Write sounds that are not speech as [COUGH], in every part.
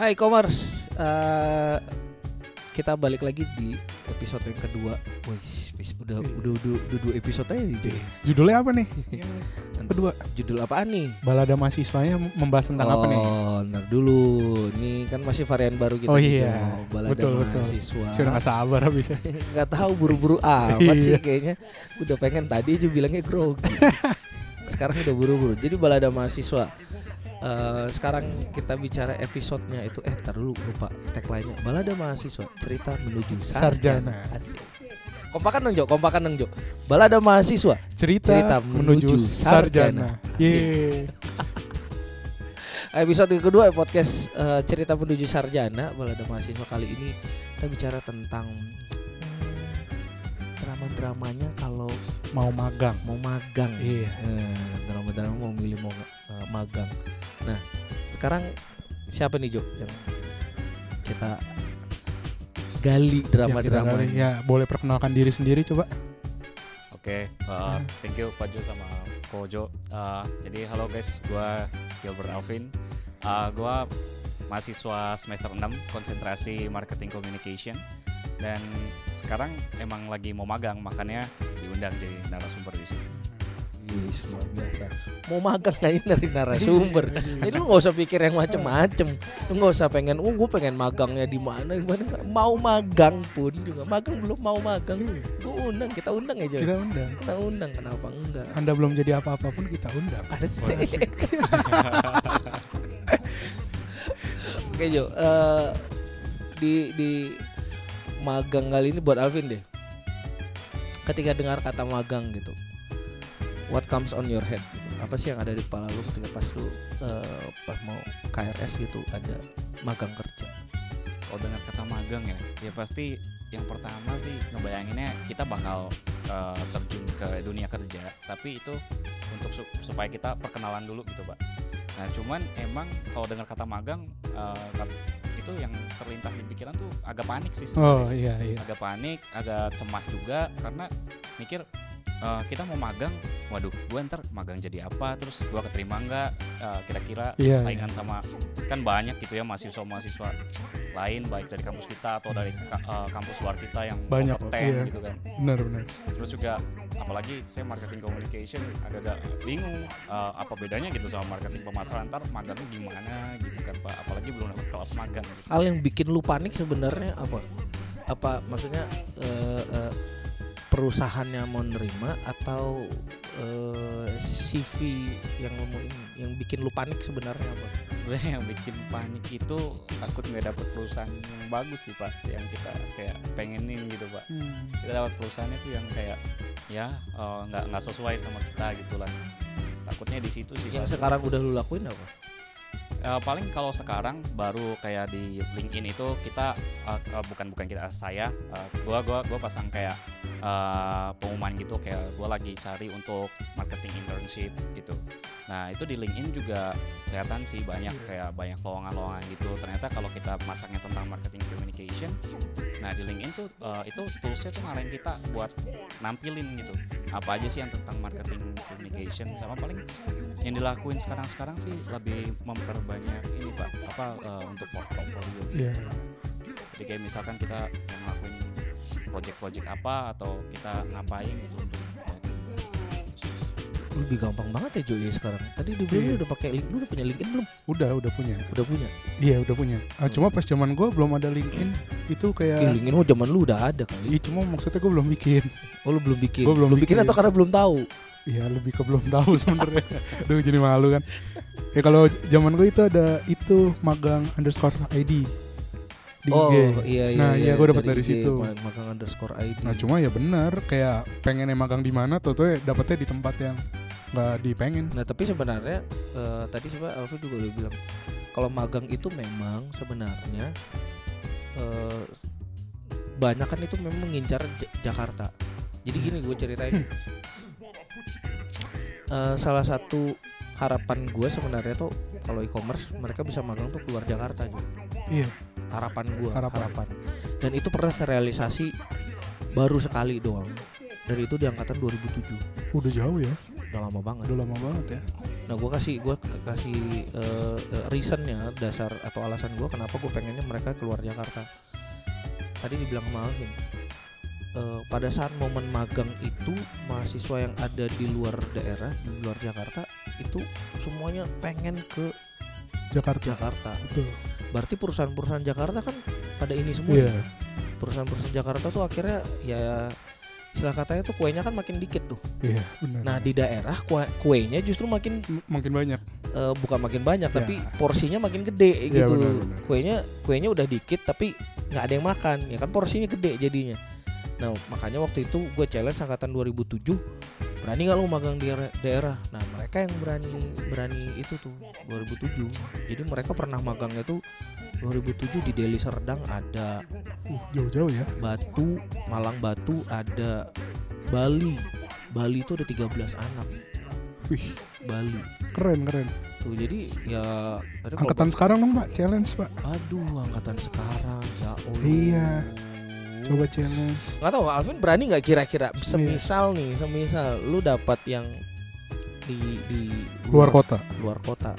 Hai Komers, Eh, kita balik lagi di episode yang kedua. Wih, udah, Iya. udah, udah, udah dua episode aja nih. Joy. Judulnya apa nih? Yang kedua. Judul apaan nih? Balada mahasiswanya membahas tentang apa nih? Oh, ntar dulu. Ini kan masih varian baru kita. Oh iya. Jo. Balada Betul, betul. mahasiswa. Saya udah gak sabar habisnya. [LAUGHS] Nggak tahu buru-buru amat sih Iya. kayaknya. Udah pengen tadi aja bilangnya grogi. [LAUGHS] Sekarang udah buru-buru. Jadi balada mahasiswa. Eh, sekarang kita bicara episodenya itu eh tar dulu lupa tagline-nya balada mahasiswa cerita menuju sarjana, Sarjana. Asik. kompakan dong Jo kompakan dong Jo balada mahasiswa Cerita, Cerita menuju menuju, sarjana. sarjana. Yeay. [LAUGHS] episode yang kedua podcast eh, cerita menuju sarjana balada mahasiswa kali ini kita bicara tentang drama-dramanya kalau Mau magang. mau magang Iya. Eh, drama-drama mau milih mau eh, magang nah sekarang siapa nih Jo yang kita gali Ya, drama-drama kali- ya, boleh perkenalkan diri sendiri coba. Oke, uh, thank you Pak Jo sama Ko Jo. Uh, jadi halo guys, gua Gilbert Alvin. Uh, gua mahasiswa semester 6 konsentrasi marketing communication dan sekarang emang lagi mau magang makanya diundang jadi narasumber di sini. Yes. Mau magang nggak ini dari narasumber. [LAUGHS] Ini lu nggak usah pikir yang macem-macem. Lu nggak usah pengen, oh gue pengen magangnya di mana, gimana? Mau magang pun juga magang belum mau magang. Gue undang, kita undang aja. Kita undang. Kita undang, kenapa enggak? Anda belum jadi apa-apa pun kita undang. Asik. [LAUGHS] Jo, eh, di di magang kali ini buat Alvin deh. Ketika dengar kata magang gitu, what comes on your head? Gitu. Apa sih yang ada di kepala lu ketika pas lu eh, pas mau KRS gitu ada magang kerja? Kalau dengar kata magang ya, ya pasti yang pertama sih ngebayanginnya kita bakal uh, terjun ke dunia kerja, tapi itu untuk su- supaya kita perkenalan dulu gitu, Pak. Nah, cuman emang kalau dengar kata magang uh, itu yang terlintas di pikiran tuh agak panik sih sebenarnya. Oh iya iya. Agak panik, agak cemas juga karena mikir uh, kita mau magang, waduh, gue ntar magang jadi apa? Terus gue keterima nggak? Uh, kira-kira Iya, saingan sama kan banyak gitu ya mahasiswa-mahasiswa lain baik dari kampus kita atau dari ka- uh, kampus luar kita yang Banyak, kompeten iya. gitu kan. Benar benar. Terus juga apalagi saya marketing communication agak-agak bingung uh, apa bedanya gitu sama marketing pemasaran ntar magangnya gimana gitu kan Pak. Apalagi belum dapat kelas magang gitu. Hal yang bikin lu panik sebenarnya apa? Apa maksudnya eh, eh, perusahaannya mau nerima atau eh, CV yang lu mau ini yang bikin lu panik sebenarnya apa? Sebenarnya yang bikin panik itu takut nggak dapet perusahaan yang bagus sih Pak, yang kita kayak pengenin gitu Pak. Kita dapat perusahaan itu yang kayak ya uh, nggak nggak sesuai sama kita gitu lah. Takutnya di situ sih. Yang Pak. sekarang udah lu lakuin apa? Eh, paling kalau sekarang baru kayak di LinkedIn itu kita eh, bukan bukan kita saya eh, gua gua gua pasang kayak eh, pengumuman gitu kayak gua lagi cari untuk marketing internship gitu. Nah, itu di LinkedIn juga kelihatan sih banyak kayak banyak lowongan-lowongan gitu. Ternyata kalau kita masaknya tentang marketing communication, nah di LinkedIn tuh eh, itu toolsnya tuh ngarahin kita buat nampilin gitu. Apa aja sih yang tentang marketing communication sama paling yang dilakuin sekarang-sekarang sih lebih memperbanyak ini pak apa eh, untuk portfolio Iya. jadi kayak misalkan kita yang ngelakuin project-project apa atau kita ngapain gitu Lebih gampang banget ya Jo ya sekarang. Tadi di belum Iya. udah pakai link, lu udah punya LinkedIn belum? Udah udah punya. Udah punya. Iya udah punya. Ah, cuma pas zaman gua belum ada LinkedIn itu Eh, kayak LinkedIn lu zaman lu udah ada kali. Iya cuma maksudnya gue belum bikin. Oh lu belum bikin. Gua belum bikin bikin. atau karena belum tahu? Iya lebih ke belum tahu [LAUGHS] sebenarnya. Aduh jadi malu kan. Ya kalau zaman gue itu ada itu magang underscore ID di oh IG. iya iya. Nah, iya, gua dapet dari IG, situ. ma- Magang underscore ID. Nah cuma ya bener kayak pengennya magang di mana tuh tuh dapetnya di tempat yang nggak dipengen. Nah tapi sebenarnya eh, tadi sebenarnya Alfi juga udah bilang kalau magang itu memang sebenarnya eh, banyak kan itu memang mengincar Ja- Jakarta. Jadi gini gue ceritain. [LAUGHS] Eh, salah satu harapan gue sebenarnya tuh kalau e-commerce mereka bisa magang tuh keluar Jakarta juga. Iya. Harapan gue. Harapan. Dan itu pernah terrealisasi baru sekali doang. Dan itu di angkatan 2007. Udah jauh ya. Udah lama banget. Udah lama banget ya. Nah gue kasih gue kasih uh, uh, reasonnya dasar atau alasan gue kenapa gue pengennya mereka keluar Jakarta. Tadi dibilang sama Alvin, uh, pada saat momen magang itu mahasiswa yang ada di luar daerah di luar Jakarta itu semuanya pengen ke Jakarta. Jakarta. Betul. Berarti perusahaan-perusahaan Jakarta kan pada ini semua. ya? Iya. Perusahaan-perusahaan Jakarta tuh akhirnya ya istilah katanya tuh kuenya kan makin dikit tuh. Iya, benar. Nah di daerah kue kuenya justru makin M- makin banyak. eh, bukan makin banyak Ya. tapi porsinya makin gede Iya, gitu. benar, benar. Kuenya kuenya udah dikit tapi nggak ada yang makan ya kan porsinya gede jadinya. Nah makanya waktu itu gue challenge angkatan 2007 berani nggak lu magang di daerah-? Nah mereka yang berani berani itu tuh 2007. Jadi mereka pernah magangnya tuh 2007 di Deli Serdang ada Uh, jauh-jauh ya. Batu, Malang Batu ada Bali. Bali itu ada 13 anak. Wih, Bali. keren keren. Tuh jadi ya Angkatan sekarang dong, Pak. Challenge, Pak. Aduh angkatan sekarang ya Allah. Iya. Coba challenge. Nggak tahu Alvin berani nggak kira-kira Iya. semisal nih, semisal lu dapat yang di di Luar kota. luar kota.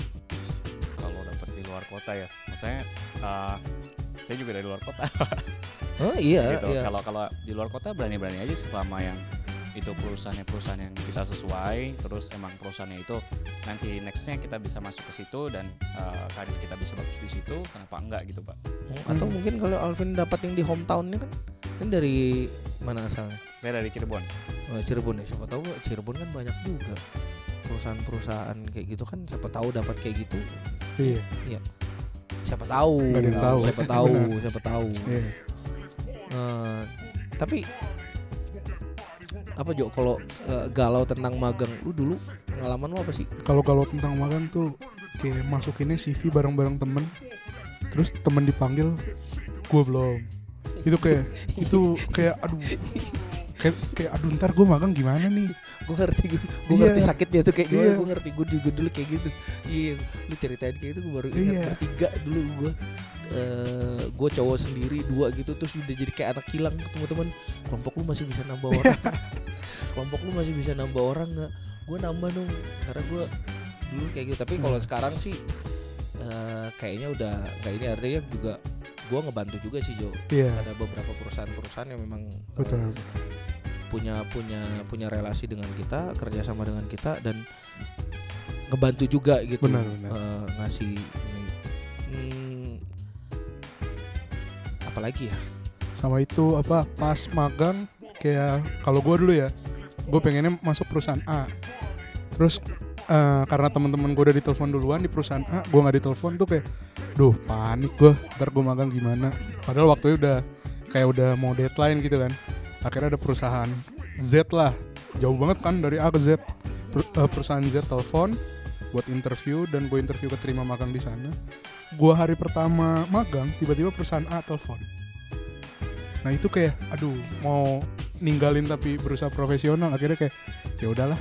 Kalau dapat di luar kota ya, maksudnya uh, saya juga dari luar kota. Oh iya, gitu. iya. Kalau kalau di luar kota berani-berani aja selama yang itu perusahaannya perusahaan yang kita sesuai, terus emang perusahaannya itu nanti nextnya kita bisa masuk ke situ dan uh, karir kita bisa bagus di situ, kenapa enggak gitu pak? Hmm, Atau mungkin kalau Alvin dapat yang di hometownnya kan, kan dari mana asalnya? Saya dari Cirebon. Oh, Cirebon ya siapa tahu Cirebon kan banyak juga perusahaan-perusahaan kayak gitu kan siapa tahu dapat kayak gitu Iya. siapa tahu yang tahu. siapa tahu [LAUGHS] siapa tahu Iya. Eh, tapi apa Jo kalau eh, galau tentang magang lu dulu pengalaman lu apa sih Kalau kalau tentang magang tuh kayak masukinnya CV bareng-bareng temen. Terus temen dipanggil, gue belum. Itu kayak itu kayak aduh. Kayak, kayak aduh ntar gue magang gimana nih gue ngerti gue Iya. ngerti sakitnya tuh kayak gue Iya. gue ngerti gue juga dulu kayak gitu iya lu ceritain kayak gitu gue baru ingat Iya. bertiga dulu gue eh gue cowok sendiri dua gitu terus udah jadi kayak anak hilang. Ketemu teman kelompok lu masih bisa nambah orang kelompok lu masih bisa nambah orang nggak? [LAUGHS] Gue nambah dong karena gue dulu kayak gitu. Tapi kalau Hmm. sekarang sih eh, kayaknya udah nggak ini. Artinya juga gue ngebantu juga sih Jo. Iya. Ada beberapa perusahaan-perusahaan yang memang betul. punya punya punya relasi dengan kita kerjasama dengan kita dan ngebantu juga gitu Benar, benar. eh, ngasih ini. Hmm, apalagi ya? Sama itu apa pas magang kayak kalau gue dulu ya gue pengennya masuk perusahaan A. Terus eh, karena teman-teman gue udah ditelepon duluan di perusahaan A gue nggak ditelepon tuh kayak duh panik gue ntar gue magang gimana? Padahal waktunya udah kayak udah mau deadline gitu kan. Akhirnya ada perusahaan Z lah. Jauh banget kan dari A ke Z. Per- eh, perusahaan Z telepon buat interview dan gue interview keterima magang di sana gue hari pertama magang tiba-tiba perusahaan A telepon. Nah itu kayak aduh mau ninggalin tapi berusaha profesional akhirnya kayak ya udahlah.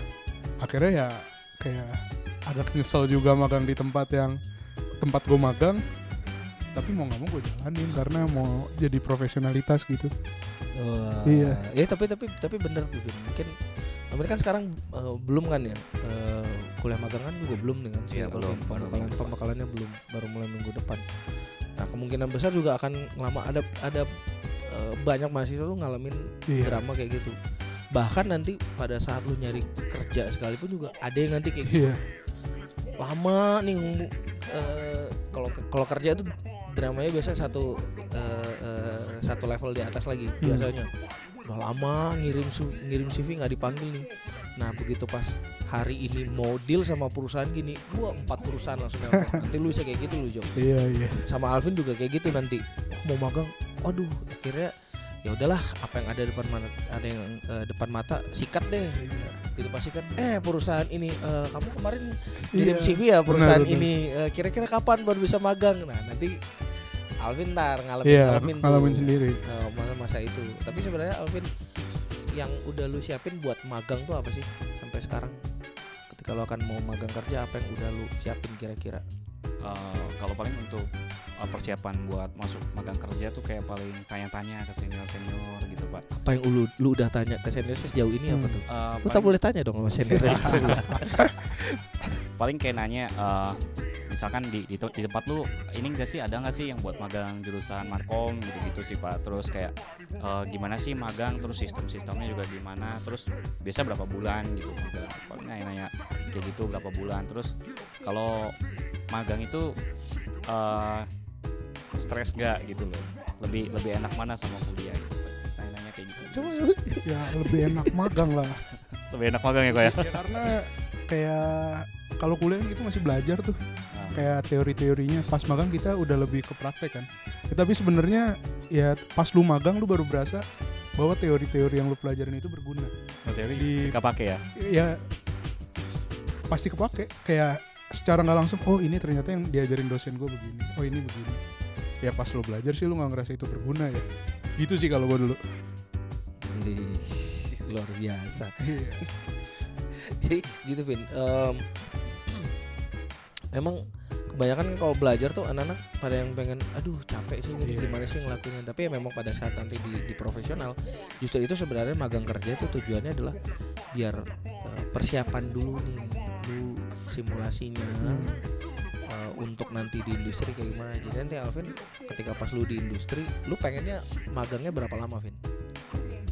Akhirnya ya kayak agak nyesel juga magang di tempat yang tempat gue magang. Tapi mau nggak mau gue jalanin karena mau jadi profesionalitas gitu. Wah, Iya. ya tapi tapi tapi bener tuh mungkin tapi kan sekarang eh, belum kan ya? Eh, kuliah magang kan juga belum dengan si Iya, Alvin. belum. Pembekalan pembekalannya belum baru mulai minggu depan. Nah kemungkinan besar juga akan lama ada ada eh, banyak mahasiswa tuh ngalamin iya. drama kayak gitu. Bahkan nanti pada saat lu nyari kerja sekalipun juga ada yang nanti kayak gitu. Iya. Lama nih eh, kalau kalau kerja tuh dramanya biasa satu eh, eh, satu level di atas lagi Hmm. biasanya. Udah lama ngirim ngirim CV nggak dipanggil nih nah begitu pas hari ini mau deal sama perusahaan gini gua empat perusahaan langsung nelfon. [LAUGHS] nanti lu bisa kayak gitu lu Jo. Iya iya. Sama Alvin juga kayak gitu nanti. Oh, mau magang? Aduh akhirnya ya udahlah apa yang ada depan mata ada yang eh, depan mata sikat deh. Gitu pas sikat eh perusahaan ini eh, kamu kemarin kirim Iya. CV ya perusahaan benar. ini. Eh, kira-kira kapan baru bisa magang? Nah nanti Alvin ntar ngalamin iya ngalamin, tuh, ngalamin sendiri. Eh, masa-masa itu. Tapi sebenarnya Alvin yang udah lu siapin buat magang tuh apa sih sampai sekarang ketika lu akan mau magang kerja apa yang udah lu siapin kira-kira Uh, kalau paling untuk uh, persiapan buat masuk magang kerja tuh kayak paling tanya-tanya ke senior senior gitu pak. apa yang lu lu udah tanya ke senior sejauh ini apa Hmm. tuh Uh, lu tak paling- boleh tanya dong sama senior [LAUGHS] [LAUGHS] paling kayak nanya eh, misalkan di, di di tempat lu ini enggak sih? Ada nggak sih yang buat magang jurusan markom gitu-gitu sih pak? Terus kayak eh, gimana sih magang? Terus sistem-sistemnya juga gimana? Terus biasa berapa bulan gitu magang? Paling nanya-nanya kayak gitu berapa bulan? Terus kalau magang itu eh stres gak gitu loh? Lebih lebih enak mana sama kuliah gitu? Nanya-nanya kayak gitu. Coba ya lebih enak magang lah. [LAUGHS] Lebih enak magang ya kok ya? Ya karena kayak kalau kuliah kan kita masih belajar tuh Nah, kayak teori-teorinya. Pas magang kita udah lebih ke praktek kan. Ya, tapi sebenarnya ya pas lu magang lu baru berasa bahwa teori-teori yang lu pelajarin itu berguna. Oh, teori? Di pakai ya? Ya pasti kepake. Kayak secara nggak langsung oh ini ternyata yang diajarin dosen gue begini. Oh ini begini. Ya pas lo belajar sih lo nggak ngerasa itu berguna ya. Gitu sih kalau gue dulu. Luar biasa. Iya. [LAUGHS] Jadi gitu Vin. Em, emang kebanyakan kalau belajar tuh anak-anak pada yang pengen aduh capek sih gini Iya. gimana sih ngelakuinnya tapi ya memang pada saat nanti di, di profesional justru itu sebenarnya magang kerja itu tujuannya adalah biar eh, persiapan dulu nih lu simulasinya eh, untuk nanti di industri kayak gimana jadi nanti Alvin ketika pas lu di industri lu pengennya magangnya berapa lama Vin?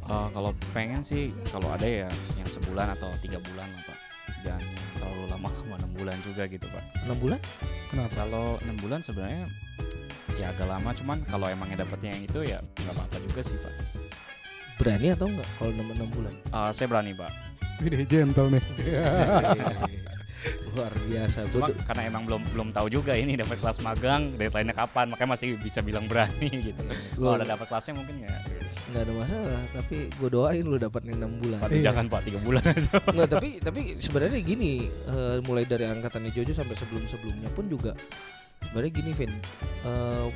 Eh, kalau pengen sih kalau ada ya yang sebulan atau tiga bulan lah pak jangan terlalu lama enam bulan juga gitu pak. 6 bulan? kenapa? Kalau enam bulan sebenarnya ya agak lama cuman kalau emangnya dapetnya yang itu ya nggak apa-apa juga sih pak. Berani atau enggak kalau 6, 6 bulan? Eh, saya berani pak. Ini gentle nih [LAUGHS] [LAUGHS] Luar biasa. cuma karena emang belum belum tahu juga ini dapat kelas magang deadline-nya kapan makanya masih bisa bilang berani [LAUGHS] gitu. Kalau udah dapat kelasnya mungkin ya nggak ada masalah tapi gue doain lu dapat enam bulan. Pak, Iya. jangan pak tiga bulan aja. Nggak tapi [LAUGHS] tapi sebenarnya gini eh, mulai dari angkatannya Jojo sampai sebelum sebelumnya pun juga sebenarnya gini Vin Eh,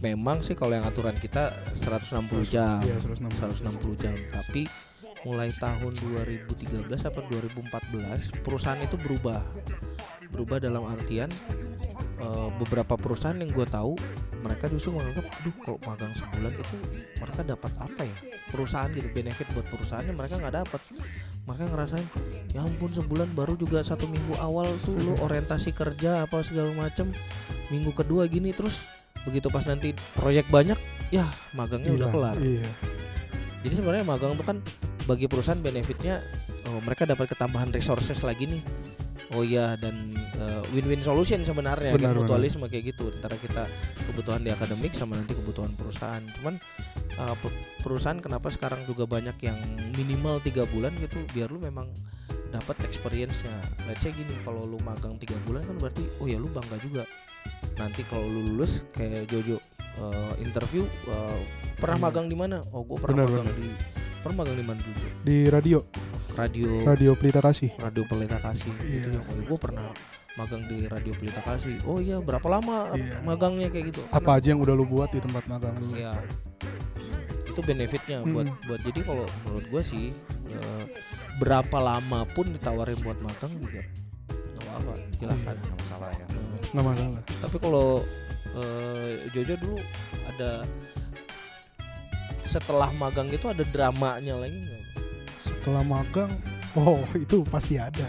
memang sih kalau yang aturan kita 160 jam. iya 160 160 jam. Tapi mulai tahun 2013 atau 2014 perusahaan itu berubah. Berubah dalam artian eh, beberapa perusahaan yang gue tahu mereka justru menganggap aduh kalau magang sebulan itu mereka dapat apa ya? Perusahaan gitu benefit buat perusahaannya mereka nggak dapat. Mereka ngerasain ya ampun sebulan baru juga satu minggu awal tuh lu orientasi kerja apa segala macem minggu kedua gini terus. Begitu pas nanti proyek banyak ya magangnya udah kelar. iya. Jadi sebenarnya magang itu kan bagi perusahaan benefitnya oh, mereka dapat ketambahan resources lagi nih. Oh iya dan eh, win-win solution sebenarnya kan Benar, benar. mutualisme kayak gitu antara kita kebutuhan di akademik sama nanti kebutuhan perusahaan. Cuman pe- perusahaan kenapa sekarang juga banyak yang minimal tiga bulan gitu biar lu memang dapat experience-nya. Let's say gini kalau lu magang tiga bulan kan berarti oh ya lu bangga juga. Nanti kalau lu lulus kayak Jojo eh, interview eh, pernah Iya. magang di mana? Oh, gue pernah Benar, magang di pernah magang di mana dulu? Jo? di radio Radio radio Pelita Kasih Radio Pelita Kasih. Itu Iya. yang gue pernah magang di Radio Pelita Kasih. Oh iya, berapa lama Iya. magangnya kayak gitu? apa aja yang udah lu buat di tempat magang lu Iya. Itu benefitnya buat Mm. buat jadi kalau menurut gue sih eh, berapa lama pun ditawarin buat magang juga nggak apa-apa, silakan. nggak masalah ya nggak masalah tapi kalau eh, Jojo dulu ada setelah magang itu ada dramanya lagi nggak? setelah magang oh [LAUGHS] itu pasti ada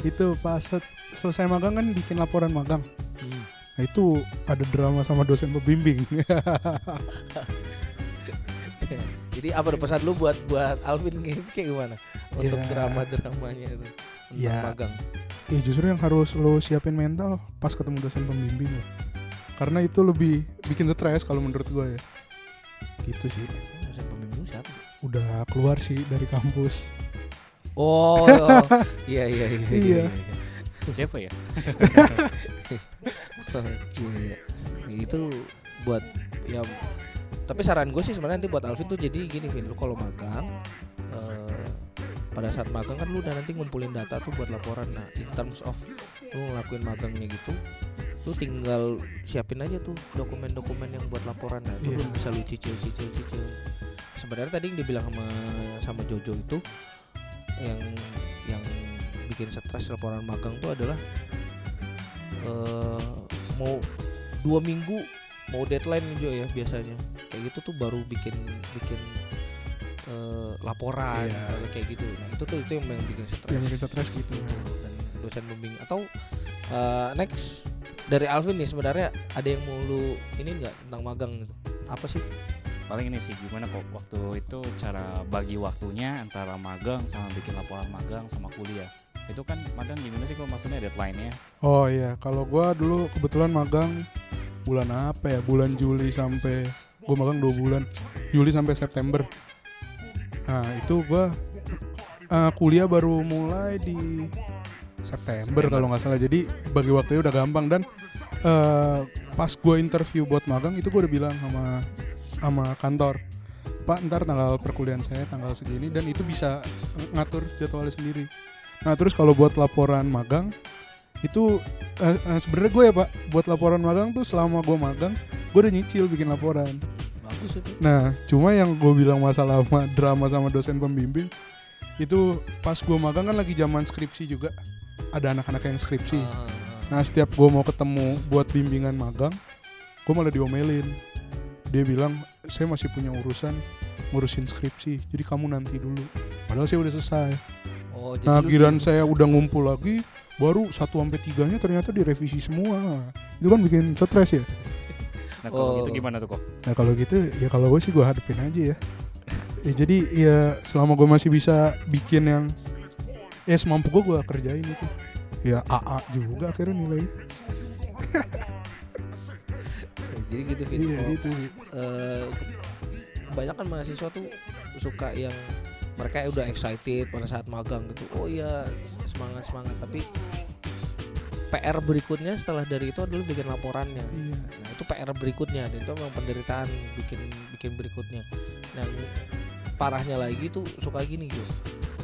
itu pas set- selesai magang kan bikin laporan magang Hmm. nah itu ada drama sama dosen pembimbing [LAUGHS] Jadi apa pesan lu buat buat Alvin kayak [LAUGHS] kayak gimana untuk Ya. drama dramanya itu tentang Ya. magang? ya justru yang harus lo siapin mental pas ketemu dosen pembimbing lo karena itu lebih bikin stres kalau menurut gue ya gitu sih Dosen pembimbing siapa? udah keluar sih dari kampus Oh, [LAUGHS] iya iya iya. Iya. siapa ya [LAUGHS] Iya, iya. Itu buat ya tapi saran gue sih sebenarnya nanti buat Alvin tuh jadi gini Vin lu kalau magang eh, pada saat magang kan lu udah nanti ngumpulin data tuh buat laporan nah in terms of lu ngelakuin magangnya gitu lu tinggal siapin aja tuh dokumen-dokumen yang buat laporan nah itu Iya. lu bisa lu cicil cicil cicil sebenarnya tadi yang dibilang sama sama Jojo itu yang yang bikin stres laporan magang tuh adalah eh mau dua minggu mau deadline Jo ya biasanya kayak gitu tuh baru bikin bikin eh, laporan Iya. kayak gitu nah itu tuh itu yang bikin stres yang bikin stres gitu Gitu. dan dosen pembimbing atau eh, next dari Alvin nih sebenarnya ada yang mau lu ini nggak tentang magang gitu? Apa sih? Paling ini sih gimana kok waktu itu cara bagi waktunya antara magang sama bikin laporan magang sama kuliah. Itu kan magang gimana sih kok? Maksudnya deadline-nya? Oh iya, kalau gua dulu kebetulan magang bulan apa ya? Bulan Juli sampai gua magang dua bulan, Juli sampai September. Nah itu gua eh, kuliah baru mulai di September, kalau nggak salah. Jadi bagi waktunya udah gampang dan eh, pas gua interview buat magang itu gua udah bilang sama sama kantor. Pak ntar tanggal perkuliahan saya tanggal segini dan itu bisa ng- ngatur jadwalnya sendiri. Nah terus kalau buat laporan magang itu eh, eh, sebenarnya gue ya pak buat laporan magang tuh selama gue magang gue udah nyicil bikin laporan. bagus itu Nah cuma yang gue bilang masalah sama drama sama dosen pembimbing itu pas gue magang kan lagi zaman skripsi juga ada anak-anak yang skripsi. Ah. Nah setiap gue mau ketemu buat bimbingan magang, gue malah diomelin. Dia bilang saya masih punya urusan ngurusin skripsi, jadi kamu nanti dulu. Padahal saya udah selesai. oh jadi Nah bikin- saya udah ngumpul lagi, baru satu sampai tiganya ternyata direvisi semua. Itu kan bikin stres ya. [LAUGHS] nah kalau Oh. gitu gimana tuh kok Nah kalau gitu ya kalau gue sih gue hadepin aja ya. ya jadi ya selama gue masih bisa bikin yang ya semampu gue gue kerjain itu. Ya AA juga akhirnya nilainya. jadi gitu Vin Iya Kalau, gitu sih. eh, kebanyakan mahasiswa tuh suka yang mereka udah excited pada saat magang gitu oh iya semangat semangat tapi PR berikutnya setelah dari itu adalah bikin laporannya Iya. nah itu PR berikutnya dan itu memang penderitaan bikin bikin berikutnya dan parahnya lagi tuh suka gini gitu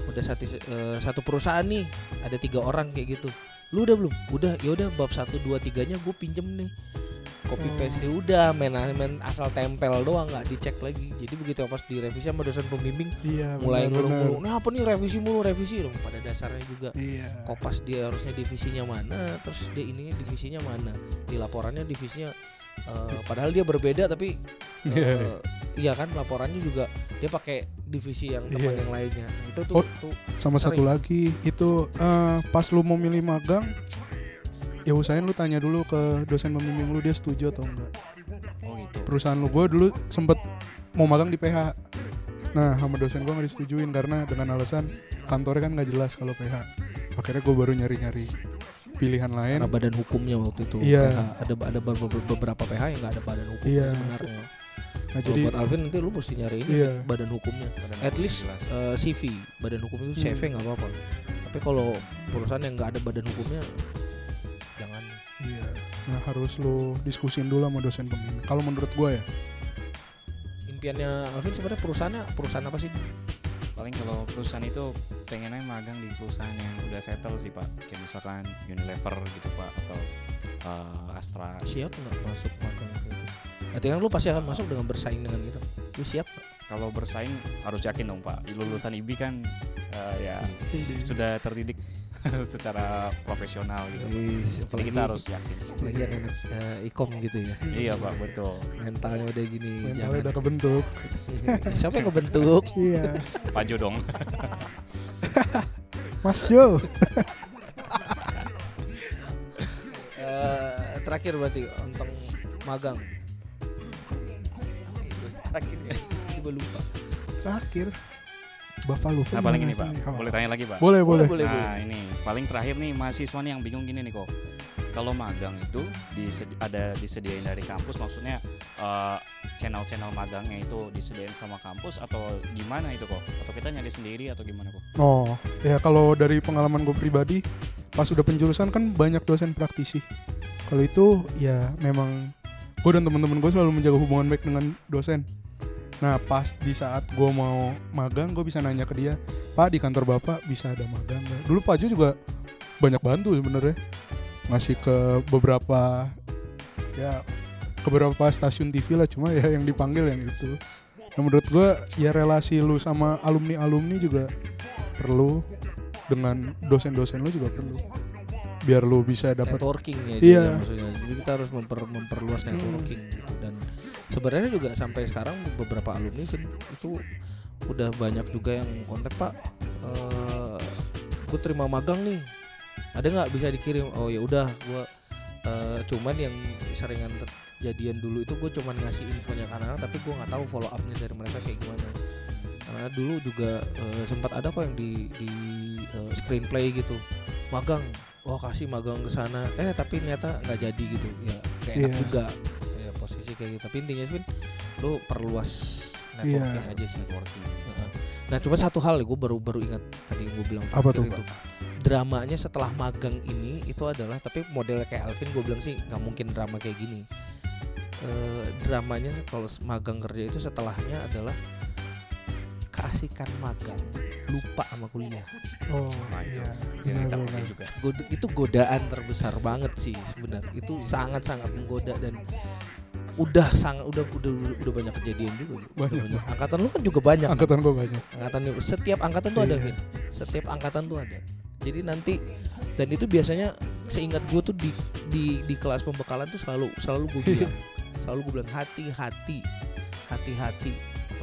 udah satu eh, satu perusahaan nih ada tiga orang kayak gitu. Lu udah belum? Udah ya udah bab satu dua tiganya gue pinjem nih. Copy Oh. paste udah main, main asal tempel doang nggak dicek lagi. Jadi begitu pas direvisi sama dosen pembimbing Iya. mulai ngeluh-ngeluh nah apa nih revisi mulu revisi? Dong pada dasarnya juga. Iya. kopas dia harusnya divisinya mana terus dia ininya divisinya mana? Di laporannya divisinya eh, padahal dia berbeda tapi Iya. eh, iya kan laporannya juga dia pakai divisi yang teman Iya. yang lainnya itu tuh, Oh. tuh Sama satu lagi itu eh, pas lu mau milih magang ya usahain lu tanya dulu ke dosen pembimbing lu dia setuju atau enggak. oh gitu Perusahaan lu gue dulu sempet mau magang di PH. Nah sama dosen gue nggak disetujuin karena dengan alasan kantornya kan nggak jelas kalau PH. Akhirnya gue baru nyari-nyari pilihan lain. karena badan hukumnya waktu itu Iya. PH. ada ada be- beberapa PH yang nggak ada badan hukumnya Iya. sebenarnya Nah jadi buat Alvin nanti lu mesti nyari ini Iya. badan hukumnya Badan at hukum least jelas. eh, CV badan hukum itu CV Hmm. nggak apa-apa tapi kalau perusahaan yang nggak ada badan hukumnya jangan iya. Nah harus lu diskusin dulu sama dosen pembimbing. Kalau menurut gue ya. impiannya Alvin sebenarnya perusahaannya perusahaan apa sih paling kalau perusahaan itu pengennya magang di perusahaan yang udah settle sih pak kayak misalkan Unilever gitu pak atau eh, Astra siap nggak masuk magang kayak gitu Berarti kan lu pasti akan masuk dengan bersaing dengan itu lu siap kalau bersaing harus yakin dong pak lulusan IBI kan eh, ya Iya. sudah terdidik [LAUGHS] secara profesional gitu Pak. Ih, jadi kita harus yakin apalagi anak eh, ikom gitu ya iya pak betul mentalnya udah gini Mentalnya udah kebentuk. jangan [LAUGHS] siapa yang ngebentuk iya. Pajo dong [LAUGHS] Mas Jo. Eh, terakhir berarti untuk magang terakhir ya tiba lupa Terakhir. Bapak lupa. nah paling ini pak boleh tanya lagi pak Boleh, boleh. boleh nah boleh ini paling terakhir nih mahasiswa nih yang bingung gini nih kok kalau magang itu disedi- ada disediain dari kampus maksudnya eh, channel-channel magangnya itu disediain sama kampus atau gimana itu kok atau kita nyari sendiri atau gimana kok Oh, ya kalau dari pengalaman gue pribadi, pas udah penjurusan kan banyak dosen praktisi. Kalau itu ya memang gue dan teman-teman gue selalu menjaga hubungan baik dengan dosen. Nah pas di saat gue mau magang, gue bisa nanya ke dia, Pak di kantor bapak bisa ada magang nggak? Dulu Pak Jo juga banyak bantu sebenarnya, ngasih ke beberapa ya ke beberapa stasiun TV lah, cuma ya yang dipanggil yang itu. Nah, menurut gue ya relasi lu sama alumni alumni juga perlu dengan dosen-dosen lu juga perlu biar lu bisa dapat networking ya Iya. maksudnya. Jadi kita harus memper- memperluas networking gitu. Dan sebenarnya juga sampai sekarang beberapa alumni Vin, itu udah banyak juga yang kontak pak eh gue terima magang nih. Ada nggak bisa dikirim? Oh ya udah gue eh, cuman yang seringan terjadian dulu itu gue cuman ngasih infonya ke anak tapi gue nggak tahu follow upnya dari mereka kayak gimana. Karena dulu juga eh, sempat ada kok yang di di eh, screenplay gitu. Magang oh kasih magang ke sana. Eh tapi ternyata nggak jadi gitu. Ya kayak enak Iya. juga. Ya posisi kayak gitu. Tapi intinya Vin lu perluas networking Iya. aja sih Heeh. nah cuma satu hal gue baru baru ingat tadi gue bilang Apa tuh, itu. Dramanya setelah magang ini itu adalah tapi modelnya kayak Alvin gue bilang sih nggak mungkin drama kayak gini. Eh, dramanya kalau magang kerja itu setelahnya adalah keasikan magang lupa sama kuliah Oh Nah, itu. iya. Jadi kita juga. God- itu godaan terbesar banget sih sebenarnya itu sangat sangat menggoda dan udah sangat udah udah udah, udah banyak kejadian juga Udah Banyak. angkatan lu kan juga banyak kan? Angkatan gue banyak. angkatan setiap angkatan tuh ada Iya. Vin setiap angkatan tuh ada jadi nanti dan itu biasanya seingat gue tuh di di di kelas pembekalan tuh selalu selalu gue [LAUGHS] bilang selalu gue bilang hati-hati hati-hati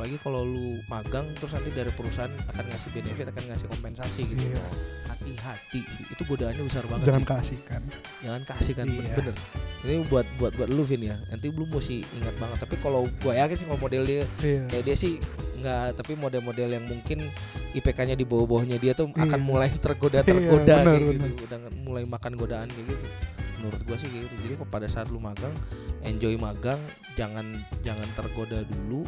apalagi kalau lu magang terus nanti dari perusahaan akan ngasih benefit akan ngasih kompensasi gitu Iya. hati-hati sih itu godaannya besar banget Jangan sih kasihkan. jangan kasih kan Iya. bener ini buat buat buat lu Vin ya nanti belum mesti ingat banget tapi kalau gue yakin sih kalau model dia Iya. kayak dia sih nggak tapi model-model yang mungkin IPK-nya di bawah-bawahnya dia tuh akan Iya. mulai tergoda Iya, tergoda benar, kayak benar. gitu udah mulai makan godaan kayak gitu menurut gua sih kayak gitu jadi kok pada saat lu magang enjoy magang jangan jangan tergoda dulu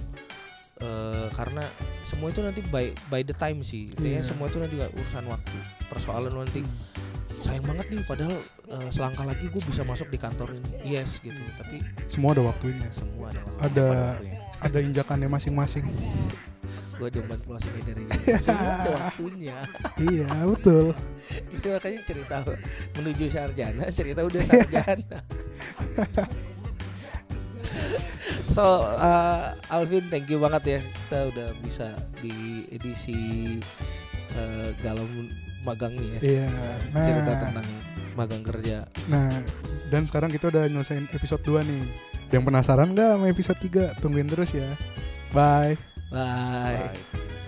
eh, karena semua itu nanti by by the time sih intinya Iya. semua itu nanti urusan waktu persoalan nanti sayang banget nih padahal eh, selangkah lagi gue bisa masuk di kantor ini yes gitu tapi Semua ada waktunya. semua ada waktu Ada waktunya. ada injakannya masing-masing. gue demen closing dari [LAUGHS] semua ada waktunya iya, betul. itu makanya cerita menuju sarjana cerita udah sarjana [LAUGHS] so uh, Alvin thank you banget ya kita udah bisa di edisi uh, galau magang nih ya Iya. cerita Nah, tentang magang kerja nah dan sekarang kita udah nyelesain episode 2 nih. Yang penasaran nggak sama episode 3? Tungguin terus ya. Bye. bye. Bye.